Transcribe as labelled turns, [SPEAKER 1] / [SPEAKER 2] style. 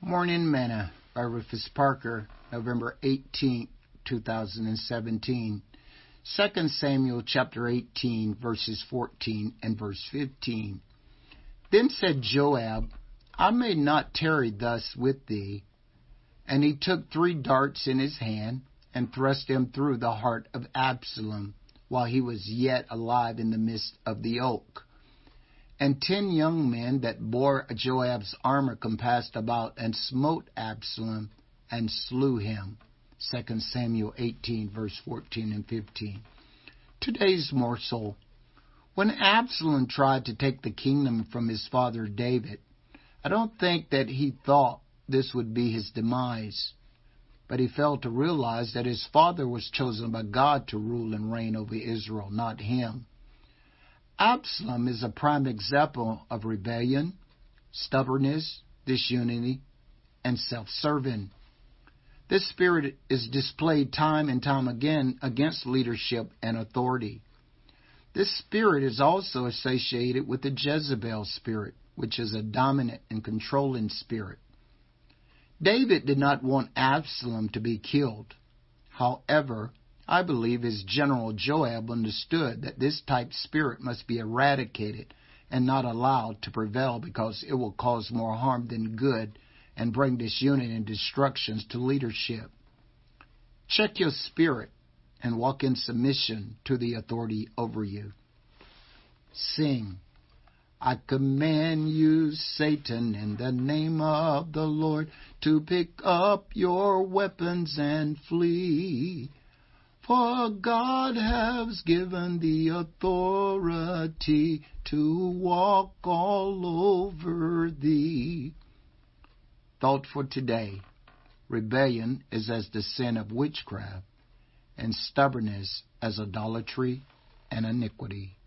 [SPEAKER 1] Morning Manna by Rufus Parker, November 18, 2017. 2 Samuel chapter 18, verses 14 and verse 15. Then said Joab, I may not tarry thus with thee. And he took three darts in his hand and thrust them through the heart of Absalom while he was yet alive in the midst of the oak. And ten young men that bore Joab's armor compassed about and smote Absalom and slew him. 2 Samuel 18, verse 14 and 15. Today's morsel. When Absalom tried to take the kingdom from his father David, I don't think that he thought this would be his demise, but he failed to realize that his father was chosen by God to rule and reign over Israel, not him. Absalom is a prime example of rebellion, stubbornness, disunity, and self serving. This spirit is displayed time and time again against leadership and authority. This spirit is also associated with the Jezebel spirit, which is a dominant and controlling spirit. David did not want Absalom to be killed. However, I believe his general Joab understood that this type spirit must be eradicated and not allowed to prevail because it will cause more harm than good and bring disunity and destructions to leadership. Check your spirit and walk in submission to the authority over you. Sing. I command you, Satan, in the name of the Lord, to pick up your weapons and flee. For God has given the authority to walk all over thee. Thought for today rebellion is as the sin of witchcraft, and stubbornness as idolatry and iniquity.